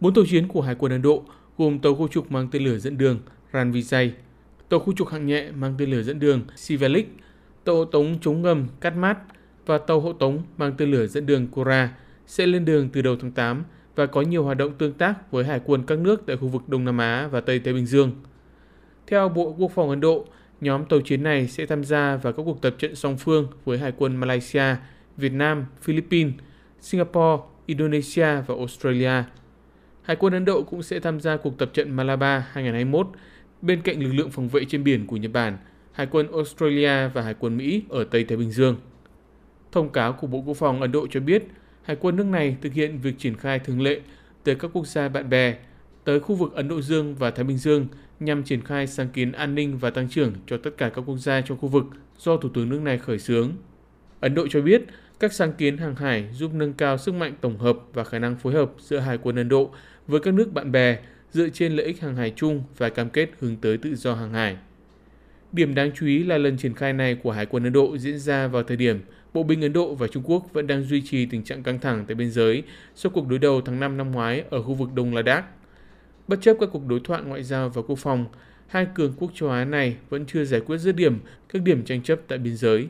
Bốn tàu chiến của Hải quân Ấn Độ gồm tàu khu trục mang tên lửa dẫn đường Ranvijay, tàu khu trục hạng nhẹ mang tên lửa dẫn đường Sivalik, tàu hộ tống chống ngầm Katmat và tàu hộ tống mang tên lửa dẫn đường Kora sẽ lên đường từ đầu tháng 8 và có nhiều hoạt động tương tác với hải quân các nước tại khu vực Đông Nam Á và Tây Thái Bình Dương. Theo Bộ Quốc phòng Ấn Độ, nhóm tàu chiến này sẽ tham gia vào các cuộc tập trận song phương với hải quân Malaysia, Việt Nam, Philippines, Singapore, Indonesia và Australia. Hải quân Ấn Độ cũng sẽ tham gia cuộc tập trận Malabar 2021 bên cạnh lực lượng phòng vệ trên biển của Nhật Bản, Hải quân Australia và Hải quân Mỹ ở Tây Thái Bình Dương. Thông cáo của Bộ Quốc phòng Ấn Độ cho biết, Hải quân nước này thực hiện việc triển khai thường lệ tới các quốc gia bạn bè, tới khu vực Ấn Độ Dương và Thái Bình Dương nhằm triển khai sáng kiến an ninh và tăng trưởng cho tất cả các quốc gia trong khu vực do Thủ tướng nước này khởi xướng. Ấn Độ cho biết các sáng kiến hàng hải giúp nâng cao sức mạnh tổng hợp và khả năng phối hợp giữa Hải quân Ấn Độ với các nước bạn bè dựa trên lợi ích hàng hải chung và cam kết hướng tới tự do hàng hải. Điểm đáng chú ý là lần triển khai này của Hải quân Ấn Độ diễn ra vào thời điểm bộ binh Ấn Độ và Trung Quốc vẫn đang duy trì tình trạng căng thẳng tại biên giới sau cuộc đối đầu tháng 5 năm ngoái ở khu vực Đông Ladakh. Bất chấp các cuộc đối thoại ngoại giao và quốc phòng, hai cường quốc châu Á này vẫn chưa giải quyết dứt điểm các điểm tranh chấp tại biên giới.